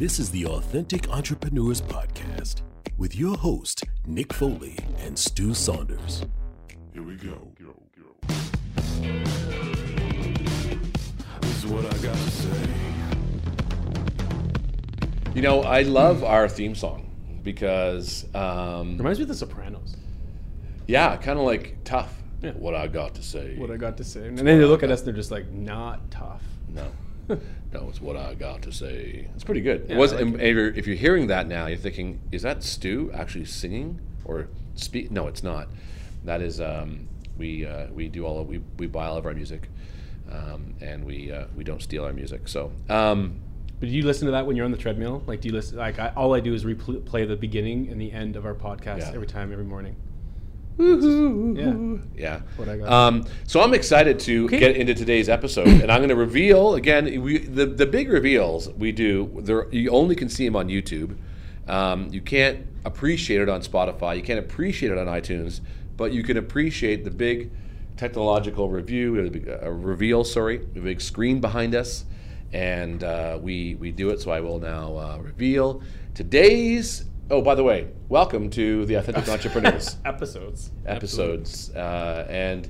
This is the Authentic Entrepreneurs Podcast with your host, Nick Foley and Stu Saunders. Here we go. This is what I got to say. You know, I love our theme song because, um, Reminds me of The Sopranos. yeah, kind of like tough. Yeah. What I got to say. What I got to say, and then they look at us, and they're just like, not tough. No. no, it's what I got to say. It's pretty good. Yeah, was, like and if, you're, if you're hearing that now, you're thinking, is that Stu actually singing or speak? No, it's not. That is, um, we, uh, we do all of, we, we buy all of our music um, and we, uh, we don't steal our music. So, um, But do you listen to that when you're on the treadmill? Like, do you listen? Like, I, all I do is replay the beginning and the end of our podcast Yeah. every time, every morning. Yeah. Yeah. What I got. Um, so I'm excited to get into today's episode, and I'm going to reveal again. We, the the big reveals we do. There, you only can see them on YouTube. Um, you can't appreciate it on Spotify. You can't appreciate it on iTunes, but you can appreciate the big technological review, a, big, a reveal. Sorry, a big screen behind us, and uh, we we do it. So I will now uh, reveal today's. Oh, by the way, welcome to the Authentic Entrepreneurs Episodes. episodes. Uh, and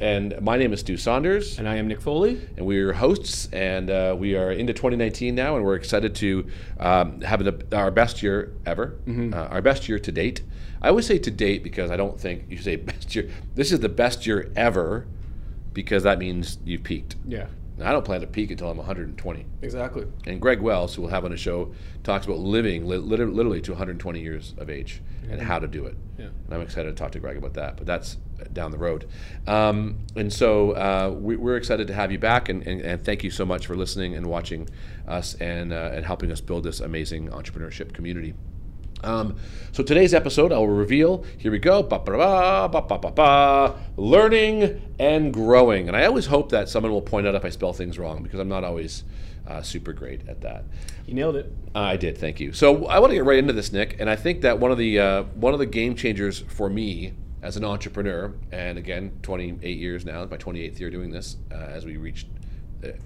and my name is Stu Saunders, And I am Nick Foley. and we're hosts. And uh, we are into 2019 now, and we're excited to um, have an, our best year ever, uh, our best year to date. I always say to date because I don't think you say best year. This is the best year ever because that means you've peaked. Yeah. I don't plan to peak until I'm 120. Exactly. And Greg Wells, who we'll have on the show, talks about living li- literally to 120 years of age and how to do it. Yeah. And I'm excited to talk to Greg about that, but that's down the road. Um, and so uh, we, we're excited to have you back, and, and, and thank you so much for listening and watching us and, uh, and helping us build this amazing entrepreneurship community. Um, so today's episode, I will reveal. Here we go. Ba, ba, ba, learning and growing. And I always hope that someone will point out if I spell things wrong because I'm not always uh, super great at that. You nailed it. I did, thank you. So I want to get right into this, Nick, and I think that one of the uh, one of the game changers for me as an entrepreneur, and again, 28 years now, my 28th year doing this, uh, as we reached,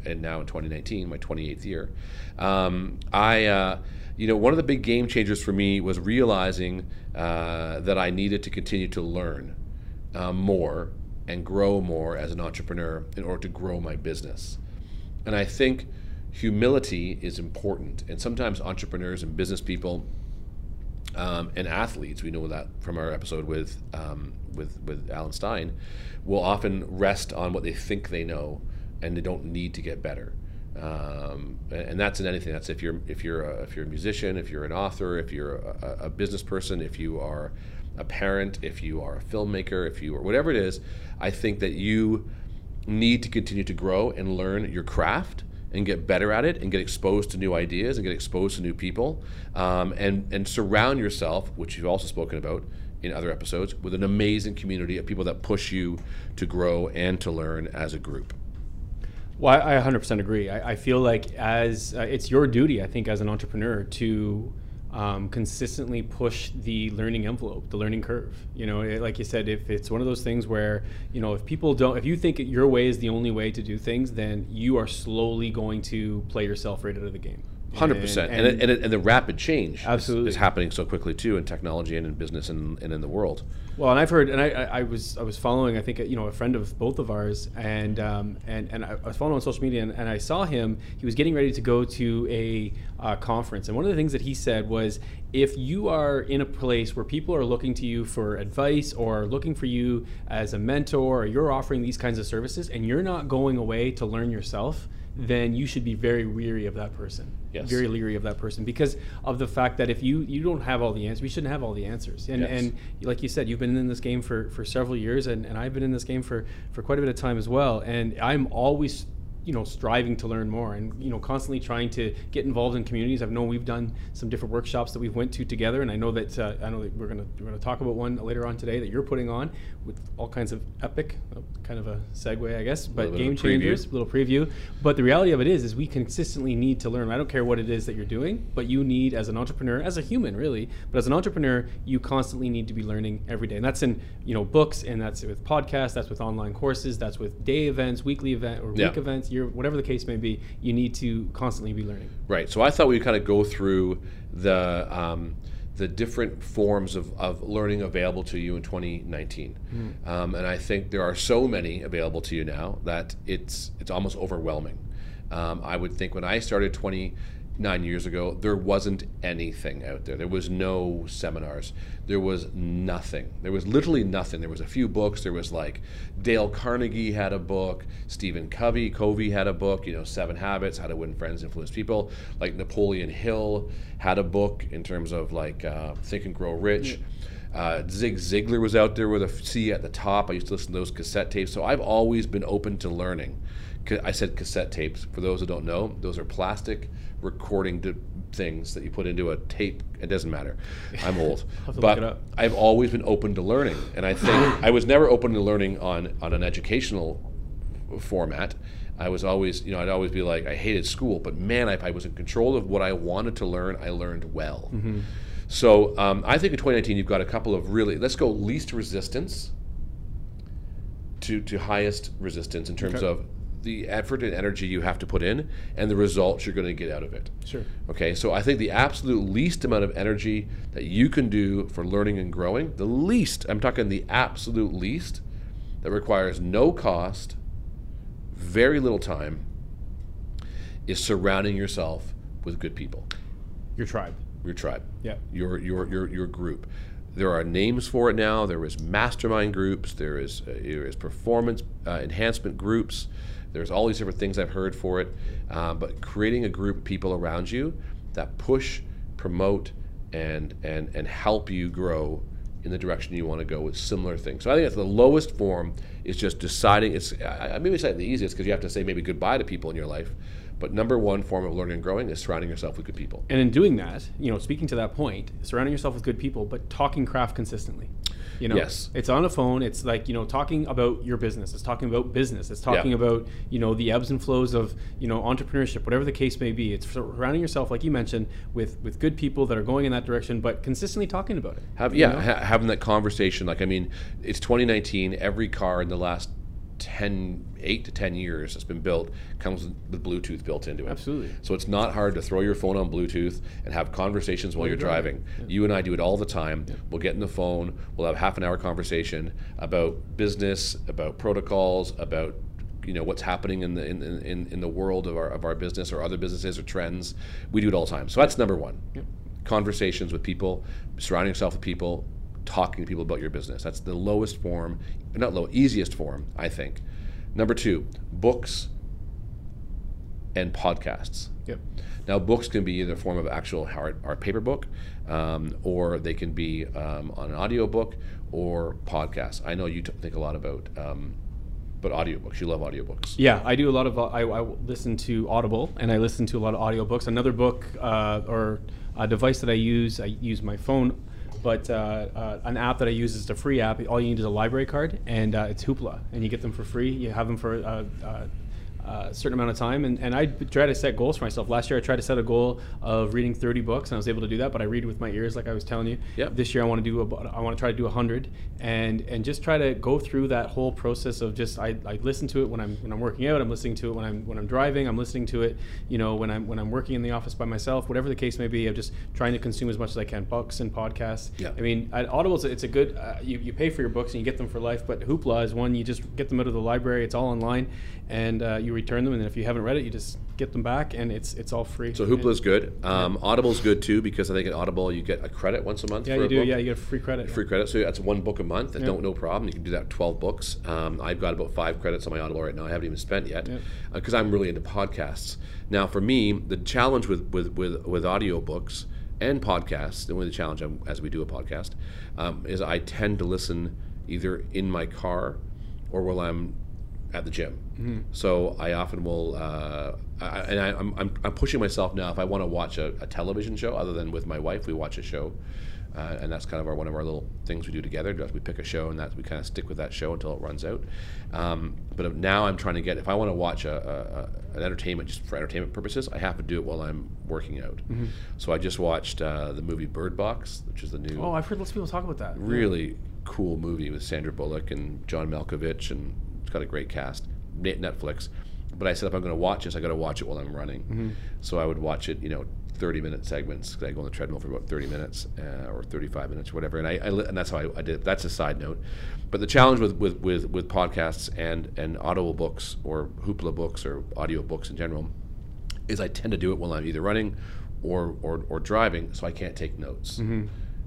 and now in 2019, my 28th year, um, I, uh, you know, one of the big game changers for me was realizing uh, that I needed to continue to learn uh, more and grow more as an entrepreneur in order to grow my business. And I think humility is important. And sometimes entrepreneurs and business people um, and athletes, we know that from our episode with um, with with Alan Stein, will often rest on what they think they know, and they don't need to get better. Um, and, that's in anything. That's if you're if you're a, if you're a musician, if you're an author, if you're a, a business person, if you are a parent, if you are a filmmaker, if you are whatever it is. I think that you need to continue to grow and learn your craft and get better at it and get exposed to new ideas and get exposed to new people um, and and surround yourself which you've also spoken about in other episodes with an amazing community of people that push you to grow and to learn as a group Well, I, I 100% agree. I, I feel like as uh, it's your duty, I think, as an entrepreneur to um, consistently push the learning envelope, the learning curve. You know, it- like you said, if it's one of those things where you know, if people don't, if you think your way is the only way to do things, then you are slowly going to play yourself right out of the game. Hundred percent, and and, and, and the rapid change is- Absolutely. is, happening so quickly too in technology and in business and, and in the world. Well, and I've heard, and I, I, was I was following, I think you know, a friend of both of ours, and um, and and I was following on social media, and, and I saw him. He was getting ready to go to a uh, conference, and one of the things that he said was, if you are in a place where people are looking to you for advice or looking for you as a mentor, or you're offering these kinds of services, and you're not going away to learn yourself, then you should be very weary of that person. Yes. Very leery of that person because of the fact that if you you don't have all the answers, we shouldn't have all the answers. And Yes. and like you said, you've been in this game for, for several years, and, and I've been in this game for, for quite a bit of time as well. And I'm always, you know, striving to learn more, and you know, constantly trying to get involved in communities. I've known we've done some different workshops that we've went to together, and I know that uh, I know that we're gonna we're gonna talk about one later on today that you're putting on with all kinds of epic, uh, kind of a segue, I guess, but game of a preview. changers little preview. But the reality of it is, is we consistently need to learn. I don't care what it is that you're doing, but you need, as an entrepreneur, as a human, really, but as an entrepreneur, you constantly need to be learning every day, and that's in you know books, and that's with podcasts, that's with online courses, that's with day events, weekly event or Yeah. week events. Year, whatever the case may be, you need to constantly be learning. Right. So I thought we'd kind of go through the um, the different forms of, of learning available to you in 2019, um, and I think there are so many available to you now that it's it's almost overwhelming. Um, I would think when I started 29 years ago, there wasn't anything out there. There was no seminars. There was nothing. There was literally nothing. There was a few books. There was like Dale Carnegie had a book. Stephen Covey, Covey had a book. You know, Seven Habits, How to Win Friends, Influence People. Like Napoleon Hill had a book in terms of like uh, Think and Grow Rich. Uh, Zig Ziglar was out there with a C at the top. I used to listen to those cassette tapes. So I've always been open to learning. I said cassette tapes. For those who don't know, those are plastic recording d- things that you put into a tape. It doesn't matter. I'm old, but look it up. I've always been open to learning, and I think I was never open to learning on on an educational format. I was always, you know, I'd always be like, I hated school, but man, if I was in control of what I wanted to learn, I learned well. So um, I think in 2019 you've got a couple of really, let's go least resistance to, to highest resistance in terms Okay. of the effort and energy you have to put in and the results you're going to get out of it. Sure. Okay, so I think the absolute least amount of energy that you can do for learning and growing, the least, I'm talking the absolute least, that requires no cost, very little time, is surrounding yourself with good people, Your tribe. your tribe, Yeah. your your your your group. There are names for it now. There is mastermind groups. There is uh, there is performance uh, enhancement groups. There's all these different things I've heard for it. Um, but creating a group of people around you that push, promote, and and and help you grow in the direction you want to go with similar things. So I think that's the lowest form is just deciding. It's I, maybe say the easiest because you have to say maybe goodbye to people in your life. But number one form of learning and growing is surrounding yourself with good people. And in doing that, you know, speaking to that point, surrounding yourself with good people, but talking craft consistently. You know, Yes. it's on a phone. It's like you know, talking about your business. It's talking about business. It's talking Yeah. about you know the ebbs and flows of you know entrepreneurship, whatever the case may be. It's surrounding yourself, like you mentioned, with with good people that are going in that direction, but consistently talking about it. Have yeah, know? having that conversation. Like I mean, it's 2019. Every car in the last 10, 8 to 10 years that's been built comes with Bluetooth built into it. Absolutely. So it's not hard to throw your phone on Bluetooth and have conversations while, you're driving. driving. You and I do it all the time. We'll get in the phone. We'll have half an hour conversation about business, about protocols, about you know what's happening in the in, in, in the world of our of our business or other businesses or trends. We do it all the time. So that's number one. Conversations with people, surrounding yourself with people, talking to people about your business. That's the lowest form, not low, easiest form, I think. Number two, books and podcasts. Yep. Now, books can be either a form of actual hard or paper book, um, or they can be um, on an audio book or podcast. I know you t- think a lot about, um, but audiobooks. You love audiobooks. Yeah, I do a lot of. I, I listen to Audible, and I listen to a lot of audiobooks. Another book uh, or a device that I use, I use my phone, but uh, uh, an app that I use is a free app. All you need is a library card, and uh, it's Hoopla, and you get them for free. You have them for. Uh, a certain amount of time and, and I try to set goals for myself. Last year I tried to set a goal of reading 30 books and I was able to do that, but I read with my ears like I was telling you. Yep. This year I want to do about, I want to try to do 100 and and just try to go through that whole process of just I, I listen to it when I'm when I'm working out, I'm listening to it when I'm when I'm driving, I'm listening to it, you know, when I'm when I'm working in the office by myself, whatever the case may be, I'm just trying to consume as much as I can books and podcasts. Yeah. I mean, at Audible it's a, it's a good uh, you, you pay for your books and you get them for life, but Hoopla is one you just get them out of the library, it's all online and uh, you return them and then if you haven't read it, you just get them back and it's it's all free. So Hoopla's good. Um, Audible's good too because I think at Audible you get a credit once a month. yeah, for you a do. book. Yeah, you get free credit. free credit. So that's one book a month. And Yeah. don't no problem. You can do that twelve books. Um, I've got about five credits on my Audible right now. I haven't even spent yet Yeah. because I'm really into podcasts. Now, for me, the challenge with with with, with audiobooks and podcasts, the only the challenge I'm, as we do a podcast, um, is I tend to listen either in my car or while I'm at the gym. Mm-hmm. So I often will, uh, I, and I, I'm, I'm, I'm pushing myself now. If I want to watch a, a television show, other than with my wife, we watch a show, uh, and that's kind of our one of our little things we do together. We pick a show, and that we kind of stick with that show until it runs out. Um, but now I'm trying to get if I want to watch a, a, an entertainment just for entertainment purposes, I have to do it while I'm working out. Mm-hmm. So I just watched uh, the movie Bird Box, which is the new Oh, I've heard lots of people talk about that. really cool movie with Sandra Bullock and John Malkovich, and got a great cast. Netflix. but I said if I'm going to watch this, I got to watch it while I'm running. Mm-hmm. So I would watch it, you know, 30 minute segments. I go on the treadmill for about 30 minutes uh, or 35 minutes or whatever, and I, I and that's how I, I did. it. That's a side note. But the challenge with with with, with podcasts and and audible books or Hoopla books or audio books in general is I tend to do it while I'm either running or or, or driving, so I can't take notes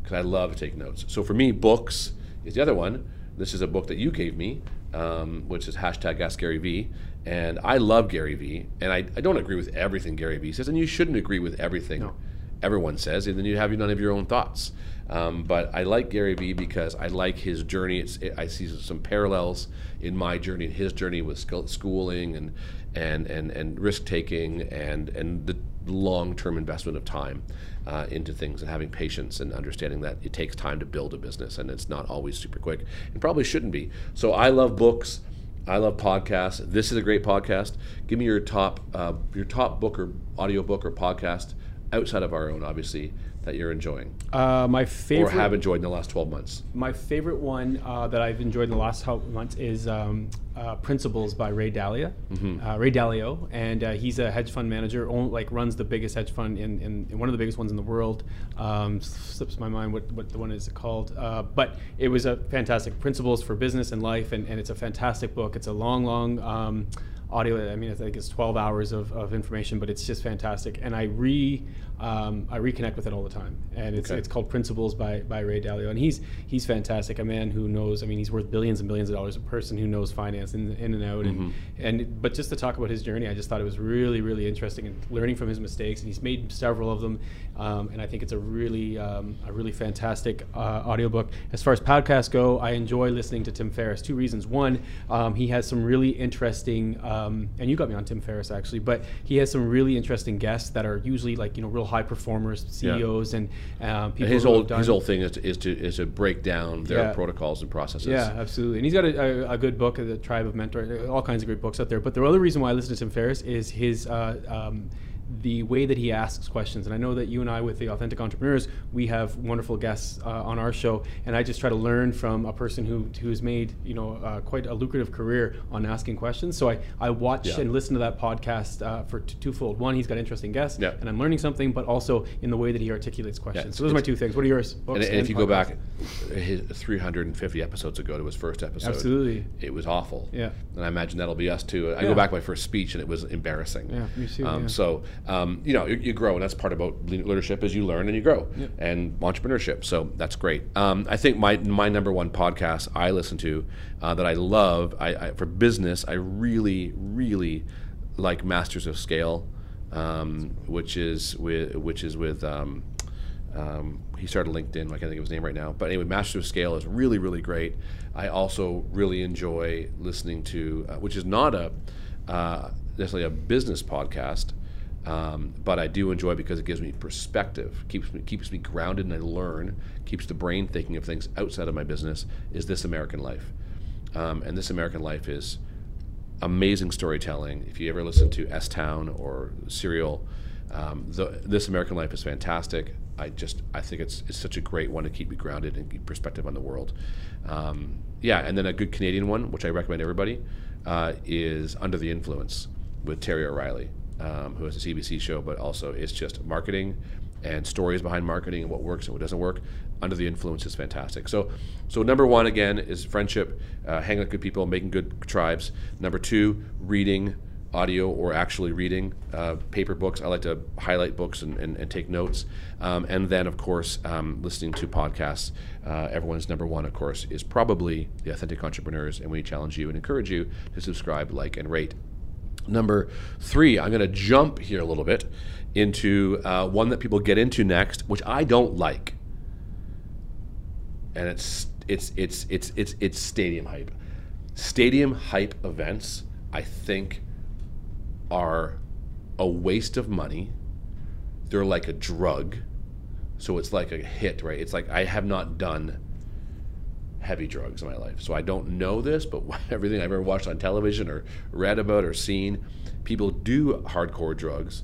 because I love to take notes. So for me, books is the other one. This is a book that you gave me, um, which is hashtag Ask Gary V. And I love Gary V. And I, I don't agree with everything Gary V says, and you shouldn't agree with everything everyone says, and then you have none of your own thoughts. Um, but I like Gary Vee because I like his journey. It's, it, I see some parallels in my journey and his journey with schooling and and and, and risk taking and and the long term investment of time uh, into things and having patience and understanding that it takes time to build a business and it's not always super quick and probably shouldn't be. So I love books. I love podcasts. This is a great podcast. Give me your top uh, your top book or audio book or podcast outside of our own, obviously, that you're enjoying Uh, my or have enjoyed in the last 12 months. My favorite one uh, that I've enjoyed in the last couple months is um, uh, Principles by Ray Dalio. Mm-hmm. Uh, Ray Dalio, and uh, he's a hedge fund manager. Own, like runs the biggest hedge fund in, in, in one of the biggest ones in the world. Um, slips my mind what, what the one is called, uh, but it was a fantastic Principles for Business and Life, and, and it's a fantastic book. It's a long, long. Um, audio i mean i think it's 12 hours of, of information but it's just fantastic. And i re um, i reconnect with it all the time. And it's, Okay. it's called principles by, by ray dalio. And he's he's fantastic a man who knows i mean he's worth billions and billions of dollars a person who knows finance in, in and out. And, and but just to talk about his journey i just thought it was really really interesting and learning from his mistakes. And he's made several of them. Um, and i think it's a really um, a really fantastic uh, audiobook. As far as podcasts go i enjoy listening to tim ferriss two reasons. One um, he has some really interesting um, and you got me on tim ferriss actually but he has some really interesting guests that are usually like you know real high performers ceos and um, people And his who have old done- his whole thing is to, is to is to break down their Yeah. protocols and processes. yeah, absolutely. And he's got a, a, a good book, The Tribe of Mentor, all kinds of great books out there. But the other reason why I listen to Tim Ferriss is his uh, um, the way that he asks questions. And I know that you and I, with the Authentic Entrepreneurs, we have wonderful guests uh, on our show, and I just try to learn from a person who who's made you know uh, quite a lucrative career on asking questions. So I I watch Yeah. and listen to that podcast uh, for t- twofold. One, he's got interesting guests, Yeah. and I'm learning something, but also in the way that he articulates questions. it's- so those are my two things. What are yours? And, Books and if you go back his 350 episodes ago to his first episode, Absolutely. it was awful. Yeah. And I imagine that'll be us too. I Yeah. go back to my first speech and it was embarrassing. Yeah, me too, Um, yeah. So, um, you know, you, you grow, and that's part about leadership is you learn and you grow, and entrepreneurship. So that's great. Um, I think my my number one podcast I listen to uh, that I love I, I, for business, I really really like Masters of Scale, um, which is with which is with. Um, um, he started LinkedIn. I can't think of his name right now. But anyway, Master of Scale is really, really great. I also really enjoy listening to, uh, which is not a uh, necessarily a business podcast, um, but I do enjoy because it gives me perspective, keeps me keeps me grounded, and I learn, keeps the brain thinking of things outside of my business. Is This American Life, um, and This American Life is amazing storytelling. If you ever listen to S Town or Serial, um, the, This American Life is fantastic. I just I think it's it's such a great one to keep me grounded and keep perspective on the world. Um, yeah, and then a good Canadian one, which I recommend everybody, uh, is Under the Influence with Terry O'Reilly, um, who has a CBC show, but also it's just marketing and stories behind marketing and what works and what doesn't work. Under the influence is fantastic. So, so number one again is friendship, uh, hanging with good people, making good tribes. Number two, reading audio or actually reading uh, paper books. I like to highlight books and, and, and take notes. Um, and then, of course, um, listening to podcasts. Uh, everyone's number one, of course, is probably the Authentic Entrepreneurs. And we challenge you and encourage you to subscribe, like, and rate. Number three, I'm going to jump here a little bit into uh, one that people get into next, which I don't like, and it's it's it's it's it's it's stadium hype. Stadium hype events, I think, are a waste of money. They're like a drug, so it's like a hit, right? It's like I have not done heavy drugs in my life. So I don't know this, but everything I've ever watched on television or read about or seen, people do hardcore drugs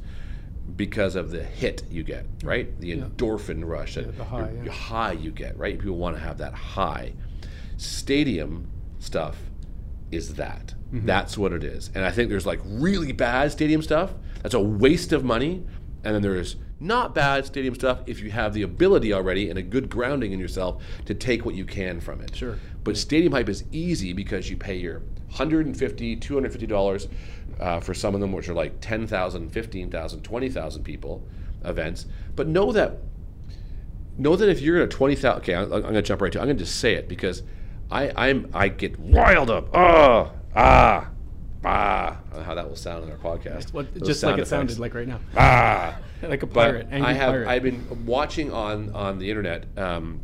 because of the hit you get, right? The endorphin rush, that the high, yeah. high you get, right? People want to have that high. Stadium stuff is that. Mm-hmm. That's what it is. And I think there's like really bad stadium stuff. That's a waste of money. And then there's not bad stadium stuff if you have the ability already and a good grounding in yourself to take what you can from it. Sure. But stadium hype is easy because you pay your 150 $250 uh, for some of them, which are like 10,000, 15,000, 20,000 people events. But know that know that if you're in a 20,000 okay, I'm, I'm going to jump right to I'm going to just say it because I I'm I get riled up. Oh, ah, ah. I don't know how that will sound in our podcast. What, just like sound it sounded like right now, ah. like a But pirate. angry I have pirate. I've been watching on on the internet um,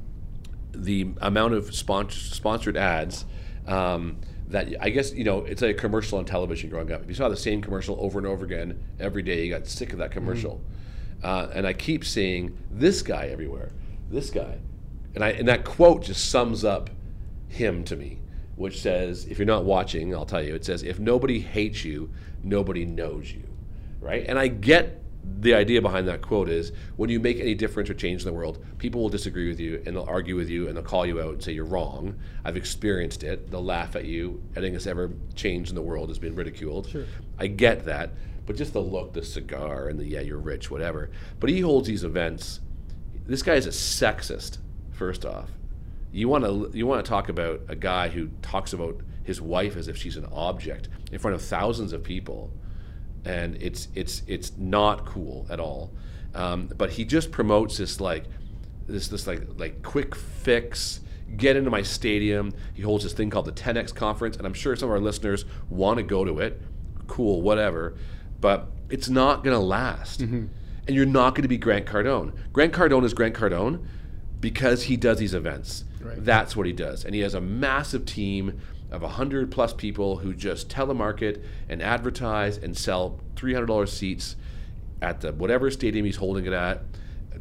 the amount of spon- sponsored ads um, that I guess you know it's like a commercial on television growing up. If you saw the same commercial over and over again every day, you got sick of that commercial. Uh, and I keep seeing this guy everywhere, this guy, and I and that quote just sums up him to me, which says, if you're not watching, I'll tell you, it says, if nobody hates you, nobody knows you, right? And I get the idea behind that quote is when you make any difference or change in the world, people will disagree with you and they'll argue with you and they'll call you out and say you're wrong. I've experienced it. They'll laugh at you. Anything that's ever changed in the world has been ridiculed. Sure. I get that. But just the look, the cigar, and the yeah, you're rich, whatever. But he holds these events. This guy is a sexist, first off. You want to you want to talk about a guy who talks about his wife as if she's an object in front of thousands of people, and it's it's it's not cool at all. Um, but he just promotes this like this this like like quick fix. Get into my stadium. He holds this thing called the 10x conference, and I'm sure some of our listeners want to go to it. Cool, whatever. But it's not going to last, and you're not going to be Grant Cardone. Grant Cardone is Grant Cardone because he does these events. Right. That's what he does. And he has a massive team of 100 plus people who just telemarket and advertise and sell $300 seats at the whatever stadium he's holding it at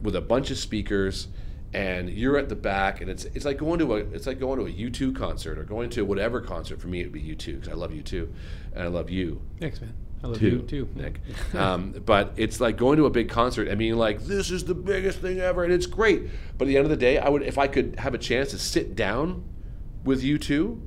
with a bunch of speakers and you're at the back and it's it's like going to a it's like going to a U2 concert or going to whatever concert for me it would be U2 because I love U2 and I love you Thanks, man. I love too, you too, Nick. um, but it's like going to a big concert and being like, "This is the biggest thing ever," and it's great. But at the end of the day, I would, if I could have a chance to sit down with U2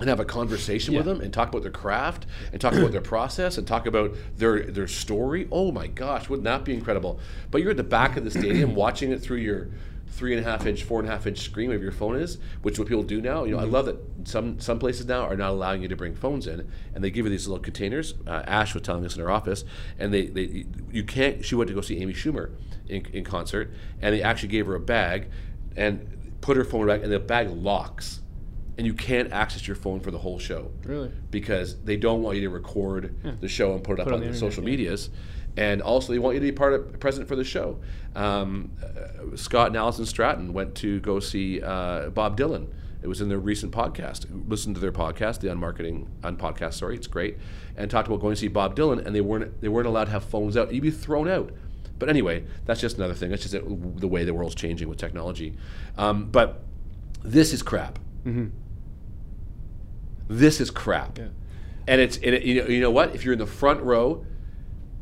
and have a conversation with them and talk about their craft and talk about their process and talk about their their story. Oh my gosh, wouldn't that be incredible? But you're at the back of the stadium watching it through your three and a half inch, four and a half inch screen, whatever your phone is, which what people do now. You know, I love that some some places now are not allowing you to bring phones in, and they give you these little containers. Uh, Ash was telling us in her office, and they, they you can't. She went to go see Amy Schumer in, in concert, and they actually gave her a bag and put her phone back, and the bag locks, and you can't access your phone for the whole show Really? because they don't want you to record the show and put it up Put it on, on the, the social yeah. medias. And also, they want you to be part of present for the show. Um, uh, Scott and Alison Stratten went to go see uh, Bob Dylan. It was in their recent podcast. Listen to their podcast, the Unmarketing Unpodcast. Sorry, it's great. And talked about going to see Bob Dylan, and they weren't they weren't allowed to have phones out. You'd be thrown out. But anyway, that's just another thing. That's just the way the world's changing with technology. Um, but this is crap. This is crap. Yeah. And it's and it, you know you know what? If you're in the front row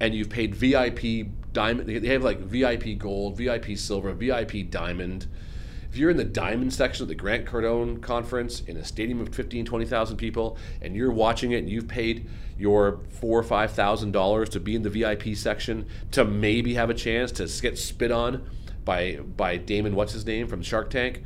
and you've paid VIP diamond, they have like VIP gold, VIP silver, VIP diamond. If you're in the diamond section of the Grant Cardone conference in a stadium of 15, 20,000 people, and you're watching it and you've paid your four or five thousand dollars to be in the VIP section to maybe have a chance to get spit on by by Daymond, what's his name from Shark Tank?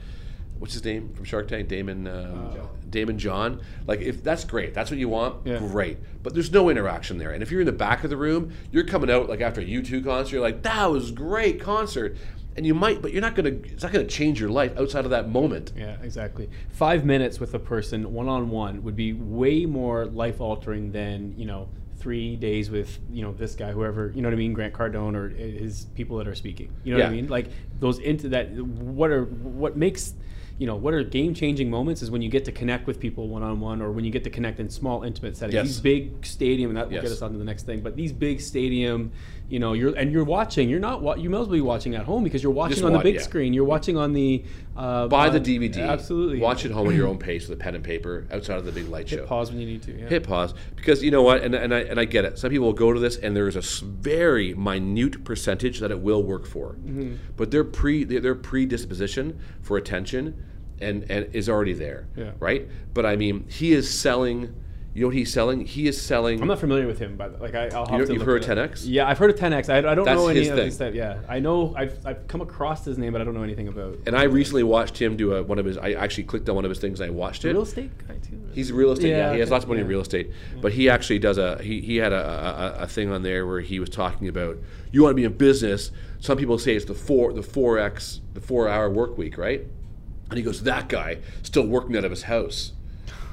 What's his name from Shark Tank? Daymond. Um, Daymond John. Like if that's great, that's what you want. Yeah. Great, but there's no interaction there. And if you're in the back of the room, you're coming out like after a U2 concert. You're like, that was a great concert, and you might, but you're not gonna. It's not gonna change your life outside of that moment. Yeah, exactly. Five minutes with a person one on one would be way more life altering than you know three days with you know this guy, whoever you know what I mean, Grant Cardone or eh, his people that are speaking. You know what I mean? Like those into that. What are what makes you know what are game changing moments is when you get to connect with people one on one, or when you get to connect in small intimate settings. Yes. These big stadium, and that will Yes. get us on to the next thing. But these big stadium, you know, you're and you're watching. You're not. wa- You may as well be watching at home because you're watching Just on the big yeah. screen. You're watching on the uh, Buy the DVD. Absolutely. Watch it home at your own pace with a pen and paper outside of the big light show. Hit pause when you need to. Yeah. hit pause because you know what and, and, I, and I get it some people will go to this and there is a very minute percentage that it will work for Mm-hmm. but their pre their, their predisposition for attention and and is already there Yeah. right but I mean he is selling You know what he's selling? He is selling. I'm not familiar with him, but like I, I'll have know- to. you've look heard it up. 10X? Yeah, I've heard of 10x. I, I don't That's know any his of thing. these stuff. Yeah, I know. I've, I've come across his name, but I don't know anything about. It. And I recently watched him do a, one of his. I actually clicked on one of his things. and I watched it. real estate guy too. He's a real estate. Yeah, Yeah, he has okay, lots of money in real estate. But he actually does a. He, he had a, a, a thing on there where he was talking about you want to be in business. Some people say it's the four the four x the four hour work week, right? And he goes, that guy still working out of his house so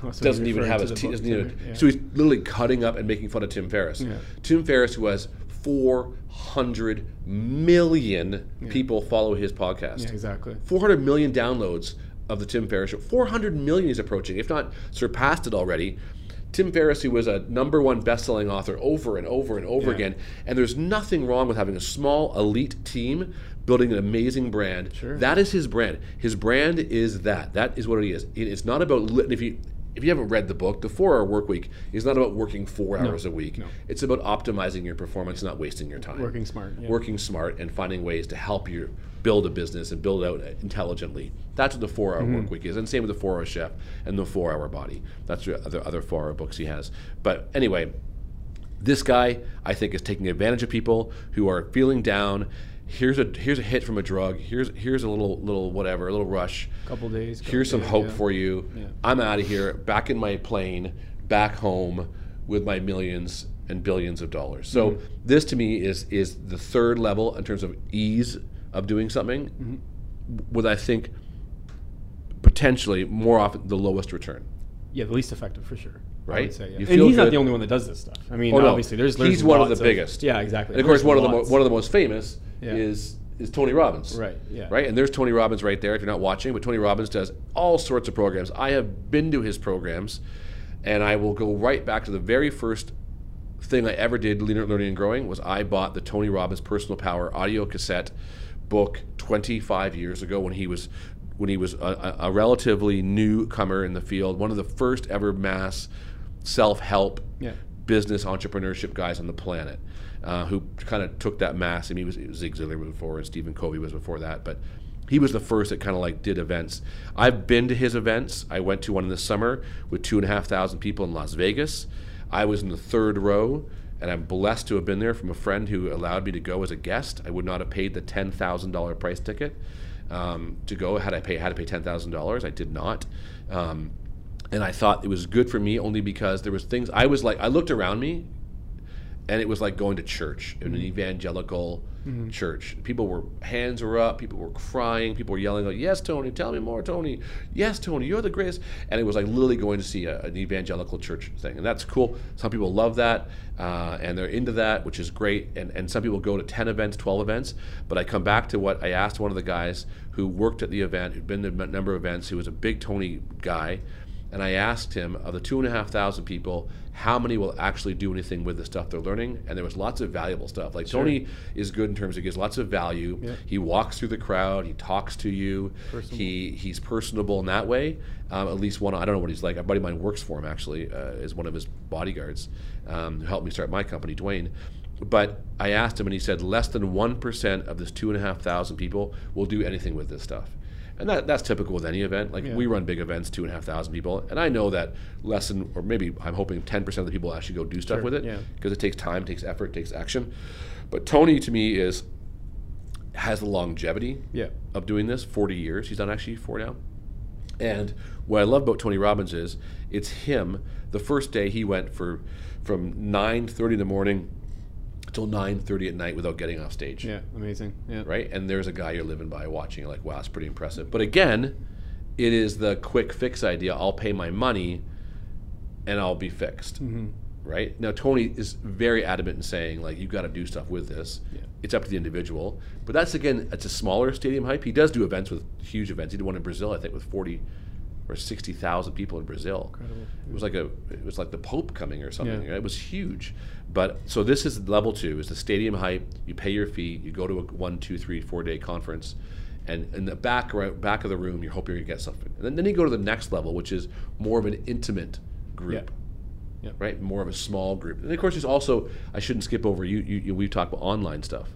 doesn't even have his to te- doesn't even, yeah. so he's literally cutting up and making fun of Tim Ferriss. Yeah. Tim Ferriss, who has four hundred million people follow his podcast. Yeah, exactly. 400 million downloads of the Tim Ferriss show. 400 million is approaching, if not surpassed it already. Tim Ferriss, who was a number one best-selling author over and over and over Yeah. again, and there's nothing wrong with having a small elite team building an amazing brand. Sure. That is his brand. His brand is that. That is what it is. It- It's not about if you if you haven't read the book, the four-hour work week is not about working four hours a week. no. It's about optimizing your performance, not wasting your time Working smart. Yeah. working smart and finding ways to help you build a business and build it out intelligently. That's what the four hour Mm-hmm. work week is. And same with the four hour chef and the four hour body. That's the other, other four hour books he has. But anyway, this guy I think is taking advantage of people who are feeling down. Here's a here's a hit from a drug. Here's here's a little little whatever, a little rush. Couple days. couple Here's some days, hope yeah. for you. Yeah. I'm out of here, back in my plane, back home with my millions and billions of dollars. So Mm-hmm. this to me is is the third level in terms of ease of doing something, Mm-hmm. with I think potentially more often the lowest return. Yeah, the least effective for sure. I Right? say, yeah. You and feel he's not the only one that does this stuff. I mean, Oh, no. obviously, there's, there's He's one of lots the biggest. Yeah, exactly. And of course, There's one of the mo- one of the most famous Yeah. is is Tony Robbins. Right, yeah. Right. And there's Tony Robbins right there. If you're not watching, but Tony Robbins does all sorts of programs. I have been to his programs, and I will go right back to the very first thing I ever did learning, learning and growing was I bought the Tony Robbins Personal Power audio cassette book 25 years ago when he was when he was a, a a relatively newcomer in the field, one of the first ever mass self-help Yeah. business entrepreneurship guys on the planet uh, who kind of took that mass. I mean, he was, it was Zig Ziglar before, and Stephen Covey was before that, but he was the first that kind of like did events. I've been to his events. I went to one in the summer with two and a half thousand people in Las Vegas. I was in the third row, and I'm blessed to have been there from a friend who allowed me to go as a guest. I would not have paid the ten thousand dollar price ticket um, to go. Had I pay had to pay ten thousand dollars, I did not. Um, and I thought it was good for me only because there was things I was like I looked around me and it was like going to church in an evangelical church. People were hands were up, people were crying, people were yelling like, "Yes, Tony, tell me more, Tony. Yes, Tony, you're the greatest." And it was like literally going to see a, an evangelical church thing, and that's cool. Some people love that, uh, and they're into that, which is great. And and some people go to ten events, twelve events. But I come back to what I asked one of the guys who worked at the event, who'd been to a number of events, who was a big Tony guy and I asked him of the two and a half thousand people, how many will actually do anything with the stuff they're learning? And there was lots of valuable stuff. Like Tony is good in terms of gives lots of value. Yeah. He walks through the crowd. He talks to you. He he's personable in that way. Um, at least one. I don't know what he's like. A buddy of mine works for him actually. Uh, is one of his bodyguards um, who helped me start my company, Dwayne. But I asked him, and he said less than one percent of this two and a half thousand people will do anything with this stuff. And that, that's typical with any event. Like Yeah. we run big events, two and a half thousand people, and I know that less than, or maybe I'm hoping 10% of the people actually go do stuff Sure, with it yeah. because it takes time, takes effort, takes action. But Tony to me is has the longevity Yeah. of doing this 40 years. He's done actually four now. And what I love about Tony Robbins is it's him. The first day he went for from 9:30 in the morning till 9:30 at night without getting off stage Yeah. Amazing. Yeah. right? And there's a guy you're living by watching, you're like, wow, it's pretty impressive. But again, it is the quick fix idea. I'll pay my money and I'll be fixed. Mm-hmm. Right? Now, Tony is very adamant in saying, like, you've got to do stuff with this. Yeah. It's up to the individual. But that's, again, it's a smaller stadium hype. He does do events with huge events. He did one in Brazil, I think, with 40 or 60,000 people in Brazil. Incredible. It was like a, it was like the Pope coming or something. Yeah. It was huge. But so this is level two: is the stadium hype. You pay your fee. You go to a one, two, three, four day conference, and in the back right, back of the room, you're hoping you get something. And then, then you go to the next level, which is more of an intimate group. Yeah. Right, more of a small group, and of course, there's also I shouldn't skip over you. you, you we've talked about online stuff.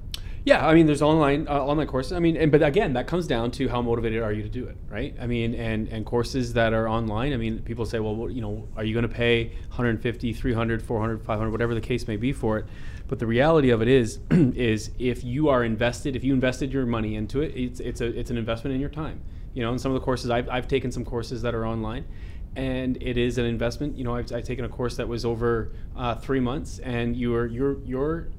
Yeah, I mean, there's online uh, online courses. I mean, and, but again, that comes down to how motivated are you to do it, right? I mean, and and courses that are online. I mean, people say, well, you know, are you going to pay 150, 300, 400, 500, whatever the case may be for it? But the reality of it is, is if you are invested, if you invested your money into it, it's it's a it's an investment in your time. You know, and some of the courses I've I've taken some courses that are online. And it is an investment. You know, I've, I've taken a course that was over uh, three months, and you're you're you're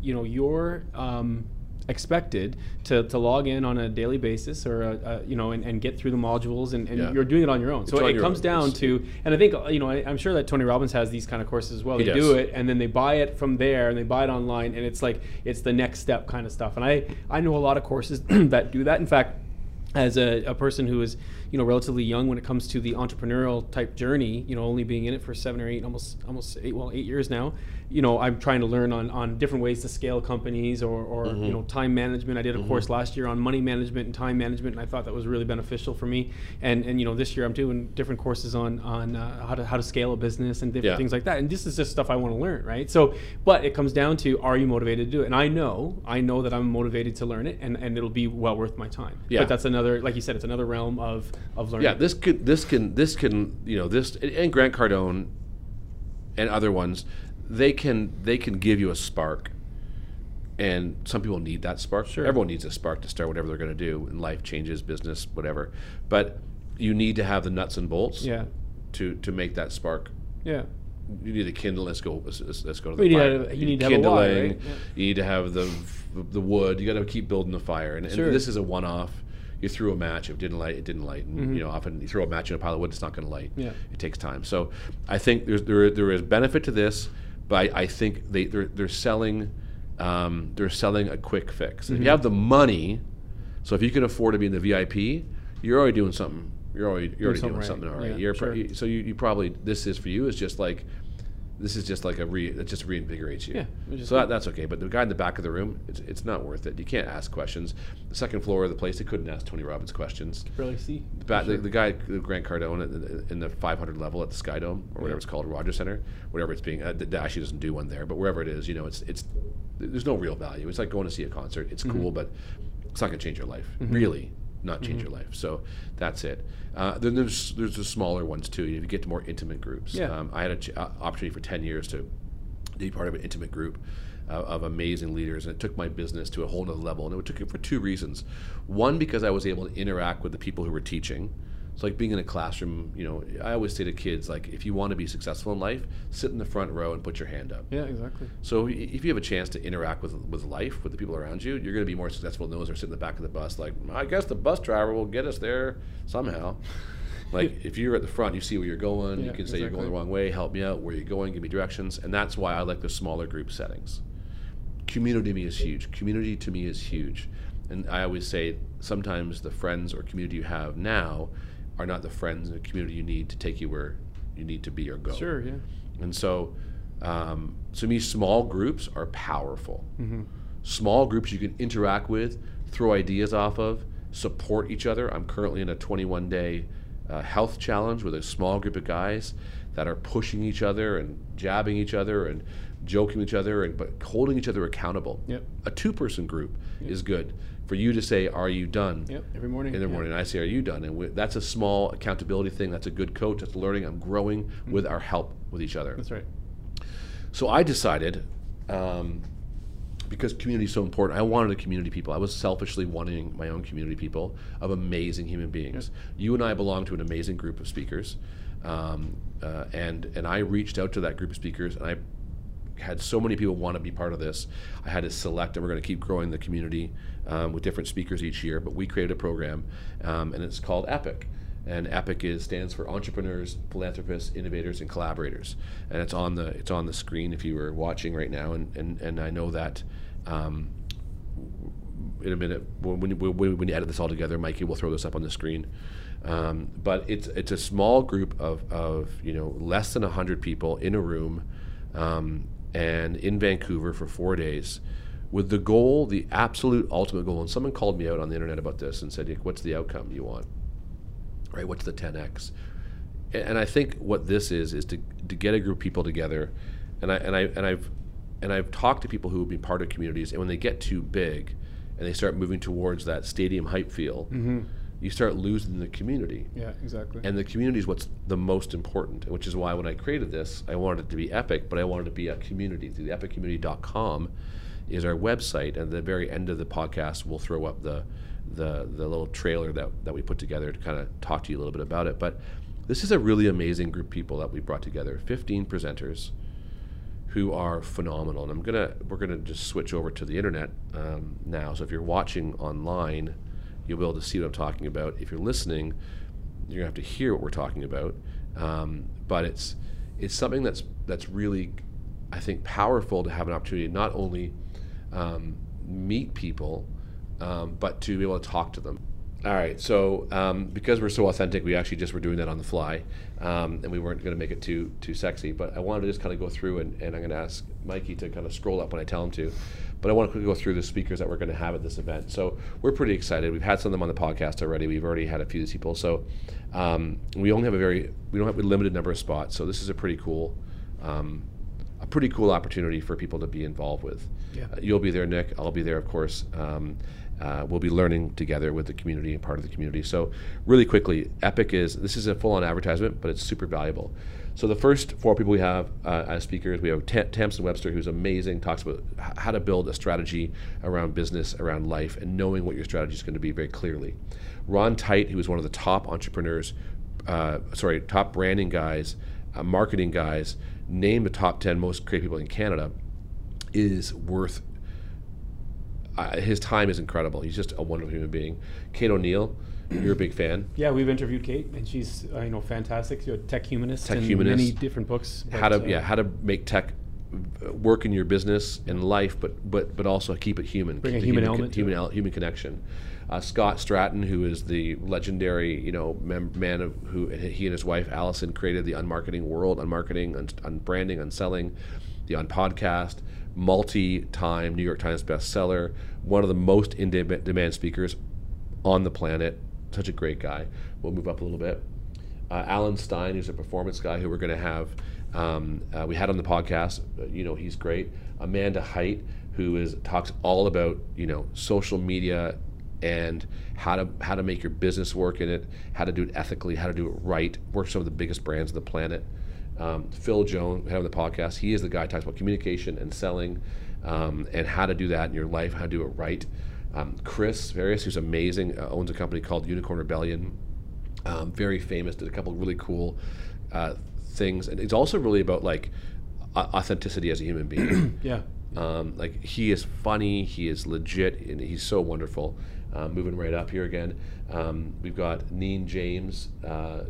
you know you're um, expected to, to log in on a daily basis or a, a, you know and, and get through the modules and, and Yeah. you're doing it on your own so it comes own. down It's- to and i think uh, you know I, i'm sure that tony robbins has these kind of courses as well they does. do it and then they buy it from there and they buy it online and it's like it's the next step kind of stuff and i i know a lot of courses that do that in fact as a, a person who is you know relatively young when it comes to the entrepreneurial type journey you know only being in it for seven or eight almost almost eight well eight years now. You know i'm trying to learn on, on different ways to scale companies or, or Mm-hmm. you know time management. I did a course last year on money management and time management and i thought that was really beneficial for me. And and you know this year i'm doing different courses on on uh, how to how to scale a business and different Yeah. things like that. And this is just stuff i want to learn right? So but it comes down to are you motivated to do it? And i know i know that i'm motivated to learn it and, and it'll be well worth my time. Yeah. but that's another like you said it's another realm of of learning Yeah, this could this can this can you know this and Grant Cardone and other ones they can they can give you a spark and some people need that spark Sure. everyone needs a spark to start whatever they're going to do in life changes business whatever but you need to have the nuts and bolts yeah to to make that spark yeah you need a kindle. Let's go. Let's, let's, go to the Well, you need fire. to have- you need to have a why, right? Yeah. You need to have the the wood. You got to keep building the fire. And, and this is a one-off. You threw a match. If it didn't light, it didn't light. And, You know, often you throw a match in a pile of wood, it's not going to light. Mm-hmm. Yeah. It takes time. So I think there's there there is benefit to this, but I, I think they they're, they're selling um, they're selling a quick fix. Mm-hmm. If you have the money, so if you can afford to be in the VIP, you're already doing something. You're already you're already something doing right. something all right. Yeah, you're sure. so you, you probably this is for you is just like this is just like a re it just reinvigorates you. Yeah, so that, that's okay. But the guy in the back of the room, it's, it's not worth it. You can't ask questions. The second floor of the place, they couldn't ask Tony Robbins questions. really see The, ba- the, the guy, the Grant Cardone, in the 500 level at the Sky Dome or whatever it's called, Rogers Center, whatever it's being. Uh, that actually doesn't do one there, but wherever it is, you know, it's it's there's no real value. It's like going to see a concert. It's Mm-hmm. cool, but it's not going to change your life. Really, not change Mm-hmm. your life. So that's it. Uh, then there's there's the smaller ones too. You get to more intimate groups. Yeah. Um, I had an ch- uh, opportunity for 10 years to be part of an intimate group uh, of amazing leaders, and it took my business to a whole nother level. And it took it for two reasons. One, because I was able to interact with the people who were teaching. It's like being in a classroom. You know, I always say to kids, like, if you want to be successful in life, sit in the front row and put your hand up. yeah exactly So if you have a chance to interact with with life, with the people around you, you're going to be more successful than those who are sitting in the back of the bus. Like, I guess the bus driver will get us there somehow. like if you're at the front, you see where you're going. Yeah, you can say you're going the wrong way. Help me out. Where you're going? Give me directions. And that's why I like the smaller group settings. Community to me is huge. Community to me is huge. And I always say sometimes the friends or community you have now are not the friends and community you need to take you where you need to be or go. sure yeah And so, um, to me, small groups are powerful. Mm-hmm. Small groups you can interact with, throw ideas off of, support each other. I'm currently in a 21 day uh, health challenge with a small group of guys that are pushing each other and jabbing each other and joking with each other and but holding each other accountable. Yep. A two person group is good for you to say, "Are you done?" Yep, every morning, In the yeah. morning, I say, "Are you done?" And we, that's a small accountability thing. That's a good coach. That's learning. I'm growing with our help with each other. Mm-hmm. that's right So I decided, um, because community is so important, I wanted a community people. I was selfishly wanting my own community people of amazing human beings. You and I belong to an amazing group of speakers, um, uh, and and I reached out to that group of speakers, and I had so many people want to be part of this. I had to select, and we're going to keep growing the community um, with different speakers each year. But we created a program, um, and it's called EPIC. And EPIC is stands for Entrepreneurs, Philanthropists, Innovators, and Collaborators. And it's on the it's on the screen if you were watching right now. And and, and I know that. Um, in a minute when, when, when you edit this all together, Mikey will throw this up on the screen. Um, but it's it's a small group of, of you know less than hundred people in a room, um, and in Vancouver for four days, with the goal, the absolute ultimate goal. And someone called me out on the internet about this and said, "What's the outcome you want? Right? What's the 10x?" And I think what this is is to, to get a group of people together, and I and I and I've and I've talked to people who have been part of communities, and when they get too big, and they start moving towards that stadium hype feel, mm-hmm. You start losing the community. Yeah, exactly. And the community is what's the most important, which is why when I created this, I wanted it to be Epic, but I wanted it to be a community. The epiccommunity.com is our website, and at the very end of the podcast, we'll throw up the the, the little trailer that, that we put together to kind of talk to you a little bit about it. But this is a really amazing group of people that we brought together 15 presenters who are phenomenal. And I'm gonna we're gonna just switch over to the internet um, now. So if you're watching online, you'll be able to see what I'm talking about. If you're listening, you're gonna have to hear what we're talking about. Um, but it's it's something that's that's really I think powerful to have an opportunity to not only um, meet people, um, but to be able to talk to them. All right, so um, because we're so authentic, we actually just were doing that on the fly, um, and we weren't going to make it too too sexy. But I wanted to just kind of go through, and, and I'm going to ask Mikey to kind of scroll up when I tell him to. But I want to quickly go through the speakers that we're going to have at this event. So we're pretty excited. We've had some of them on the podcast already. We've already had a few of these people. So um, we only have a very we don't have a limited number of spots. So this is a pretty cool. Um, a pretty cool opportunity for people to be involved with. Yeah. Uh, you'll be there, Nick. I'll be there, of course. Uh, we'll be learning together with the community and part of the community. So, really quickly, Epic is this is a full-on advertisement, but it's super valuable. So the first four people we have uh, as speakers, we have Tamsen Webster, who's amazing, talks about h- how to build a strategy around business, around life, and knowing what your strategy is going to be very clearly. Ron Tite, who is one of the top entrepreneurs, uh, sorry, top branding guys, uh, marketing guys, named the top 10 most creative people in Canada, is worth his time is incredible. He's just a wonderful human being. Kate O'Neill, you're a big fan. Yeah, we've interviewed Kate, and she's uh, you know fantastic. She's a tech humanist, Tech humanist. many different books. how to uh, yeah how to make tech uh, work in your business and life, but but but also keep it human. Bring a human con- element human it. human connection. Uh, Scott Stratten, who is the legendary you know mem- man of who he and his wife Alison created the unmarketing world, unmarketing, un- unbranding, unselling, the unpodcast, multi-time New York Times bestseller, one of the most in-demand speakers on the planet. Such a great guy. We'll move up a little bit. Uh, Alan Stein, who's a performance guy who we're going to have, um, uh, we had on the podcast. You know, he's great. Amanda Hite, who is talks all about you know social media and how to how to make your business work in it, how to do it ethically, how to do it right. Works some of the biggest brands on the planet. Um, Phil Jones, on the podcast. He is the guy who talks about communication and selling, um, and how to do that in your life, how to do it right. Um, Chris Various, who's amazing, uh, owns a company called Unicorn Rebellion um, very famous, did a couple really cool uh, things, and it's also really about like au- authenticity as a human being. Yeah. um, like he is funny, he is legit, and he's so wonderful. Uh, moving right up here again, um, we've got Neen James, uh,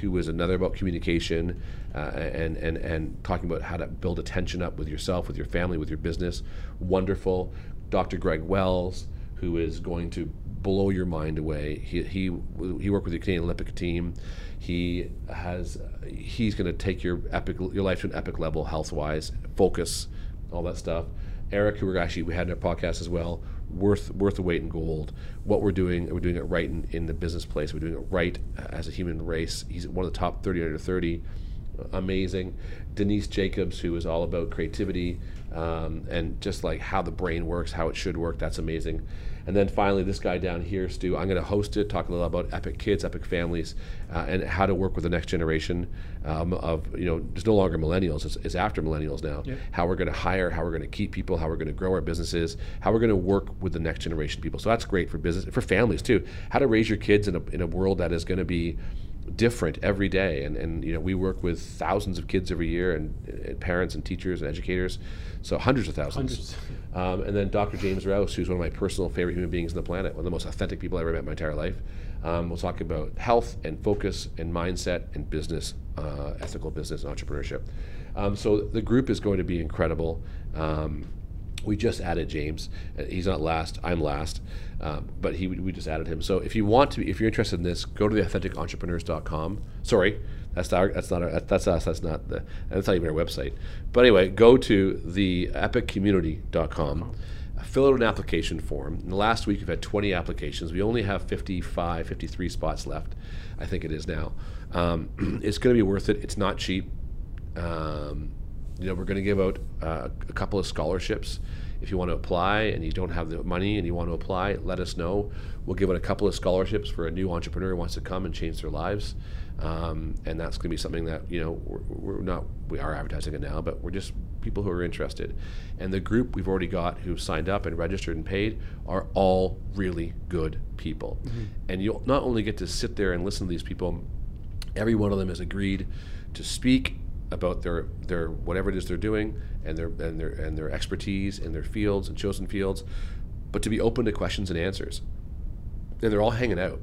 who is another about communication uh, and and and talking about how to build attention up with yourself, with your family, with your business. Wonderful. Dr. Greg Wells, who is going to blow your mind away. He he he worked with the Canadian Olympic team. He has he's going to take your epic your life to an epic level health wise, focus, all that stuff. Eric, who we're actually we had in our podcast as well, worth worth the weight in gold. What we're doing, we're doing it right in, in the business place. We're doing it right as a human race. He's one of the top 30 under 30 amazing. Denise Jacobs, who is all about creativity um, and just like how the brain works, how it should work. That's amazing. And then finally, this guy down here, Stu, I'm going to host it, talk a little about epic kids, epic families, uh, and how to work with the next generation um, of, you know, it's no longer millennials, it's, it's after millennials now. Yep. How we're going to hire, how we're going to keep people, how we're going to grow our businesses, how we're going to work with the next generation people. So that's great for business, for families too. How to raise your kids in a, in a world that is going to be different every day and, and you know we work with thousands of kids every year and, and parents and teachers and educators so hundreds of thousands Hundreds. Um, and then dr james rouse who's one of my personal favorite human beings on the planet one of the most authentic people i ever met in my entire life um, we'll talk about health and focus and mindset and business uh, ethical business and entrepreneurship um, so the group is going to be incredible um, we just added James. Uh, He's not last. I'm last, um, but he we just added him. So if you want to, if you're interested in this, go to theauthenticentrepreneurs.com. Sorry, that's not that's not our, that's us. That's not the that's not even our website. But anyway, go to the EpicCommunity.com. Fill out an application form. In the last week, we've had 20 applications. We only have 55, 53 spots left. I think it is now. Um, it's going to be worth it. It's not cheap. Um, you know, we're going to give out uh, a couple of scholarships. If you want to apply and you don't have the money and you want to apply, let us know. We'll give out a couple of scholarships for a new entrepreneur who wants to come and change their lives. Um, and that's going to be something that you know we're, we're not we are advertising it now, but we're just people who are interested. And the group we've already got who signed up and registered and paid are all really good people. And you'll not only get to sit there and listen to these people, every one of them has agreed to speak about their their whatever it is they're doing and their and their and their expertise in their fields and chosen fields, but to be open to questions and answers. And they're all hanging out.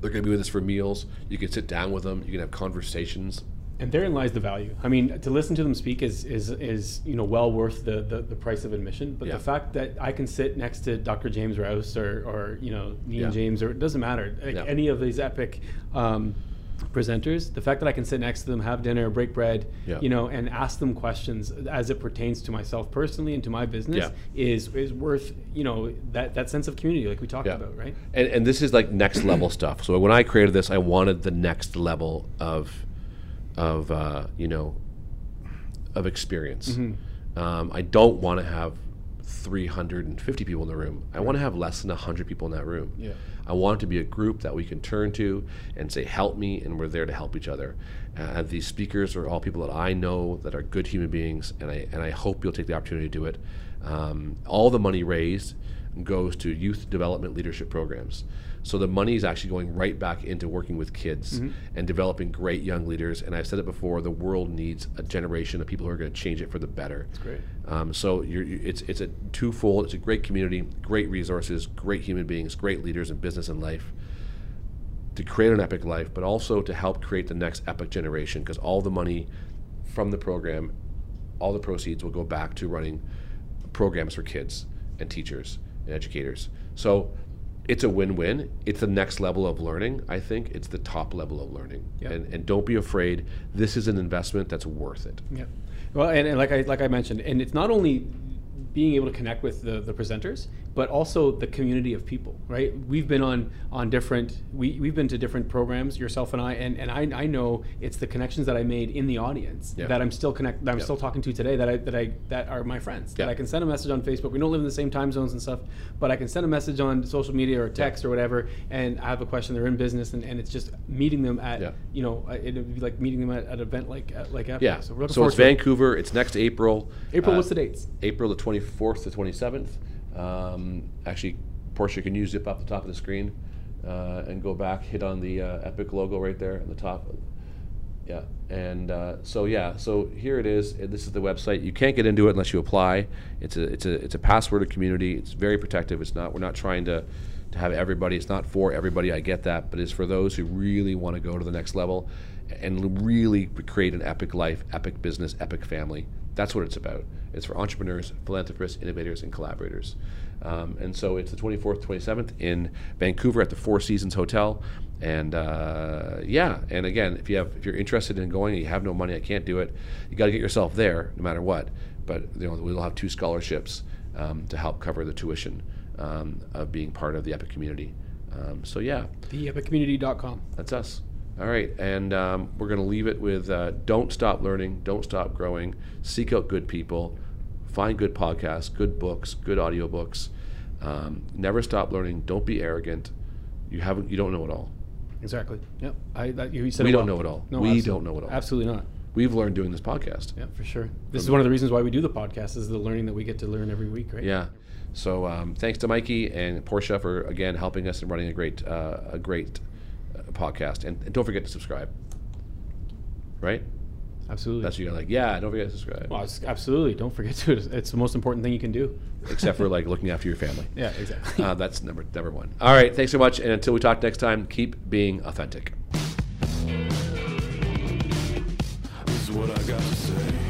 They're going to be with us for meals. You can sit down with them. You can have conversations. And therein lies the value. I mean, to listen to them speak is is, is you know well worth the, the, the price of admission. But Yeah. the fact that I can sit next to Dr. James Rouse or, or you know Neen Yeah. James or it doesn't matter like Yeah. any of these epic um, presenters. The fact that I can sit next to them, have dinner, break bread, Yeah. you know, and ask them questions as it pertains to myself personally and to my business Yeah. is is worth you know that that sense of community like we talked Yeah. about, right? And, and this is like next level stuff. So when I created this, I wanted the next level of, of uh, you know, of experience. Um, I don't want to have 350 people in the room. I want to have less than 100 people in that room. Yeah. I want to be a group that we can turn to and say, "Help me," and we're there to help each other. Uh, these speakers are all people that I know that are good human beings, and I and I hope you'll take the opportunity to do it. Um, all the money raised goes to youth development leadership programs. So the money is actually going right back into working with kids and developing great young leaders. And I've said it before: the world needs a generation of people who are going to change it for the better. That's great. Um, so you're, you it's it's a twofold. It's a great community, great resources, great human beings, great leaders in business and life to create an epic life, but also to help create the next epic generation. Because all the money from the program, all the proceeds will go back to running programs for kids and teachers and educators. So it's a win-win. It's the next level of learning. I think it's the top level of learning. Yeah. And, and don't be afraid. This is an investment that's worth it. Yeah. Well, and, and like I like I mentioned, and it's not only being able to connect with the, the presenters, but also the community of people, right? We've been on on different we we've been to different programs, yourself and I, and, and I, I know it's the connections that I made in the audience Yeah. that I'm still connect that I'm Yeah. still talking to today that I that I that are my friends. That I can send a message on Facebook. We don't live in the same time zones and stuff, but I can send a message on social media or text or whatever, and I have a question. They're in business, and, and it's just meeting them at Yeah. you know uh, it'd be like meeting them at, at an event like at, like Epic. Yeah. So So, it's to it. Vancouver. It's next April. April, Uh, what's the dates? April the 24th to 27th. Um, actually, Portia, can you zip up the top of the screen uh, and go back, hit on the uh, Epic logo right there at the top. Yeah, and uh, so yeah, so here it is. This is the website. You can't get into it unless you apply. It's a it's a it's a passworded community. It's very protective. It's not. We're not trying to to have everybody. It's not for everybody. I get that, but it's for those who really want to go to the next level and really create an epic life, epic business, epic family. That's what it's about. It's for entrepreneurs, philanthropists, innovators, and collaborators. Um, and so it's the 24th, 27th in Vancouver at the Four Seasons Hotel. And uh, yeah, and again, if you have if you're interested in going and you have no money, I can't do it. You got to get yourself there, no matter what. But you know, we'll have two scholarships um, to help cover the tuition um, of being part of the Epic community. Um, so yeah, theepiccommunity.com. that's us. All right, and um, we're going to leave it with uh, don't stop learning, don't stop growing, seek out good people, find good podcasts, good books, good audiobooks. Um, never stop learning. Don't be arrogant. You haven't. You don't know it all. Exactly. Yep. I that, you said We don't well. know it all. No, We absolutely- don't know it all. Absolutely not. We've learned doing this podcast. Yeah, for sure. This is one of the reasons why we do the podcast is the learning that we get to learn every week, right? Yeah. So um, thanks to Mikey and Portia for again helping us and running a great uh, a great podcast. And, and don't forget to subscribe. Right? Absolutely. That's what you're like. Yeah. Don't forget to subscribe. well, it's, absolutely. Don't forget to. It's the most important thing you can do. Except for like looking after your family. Yeah, exactly. Uh, that's number number one. All right. Thanks so much. And until we talk next time, keep being authentic. This is what I got to say.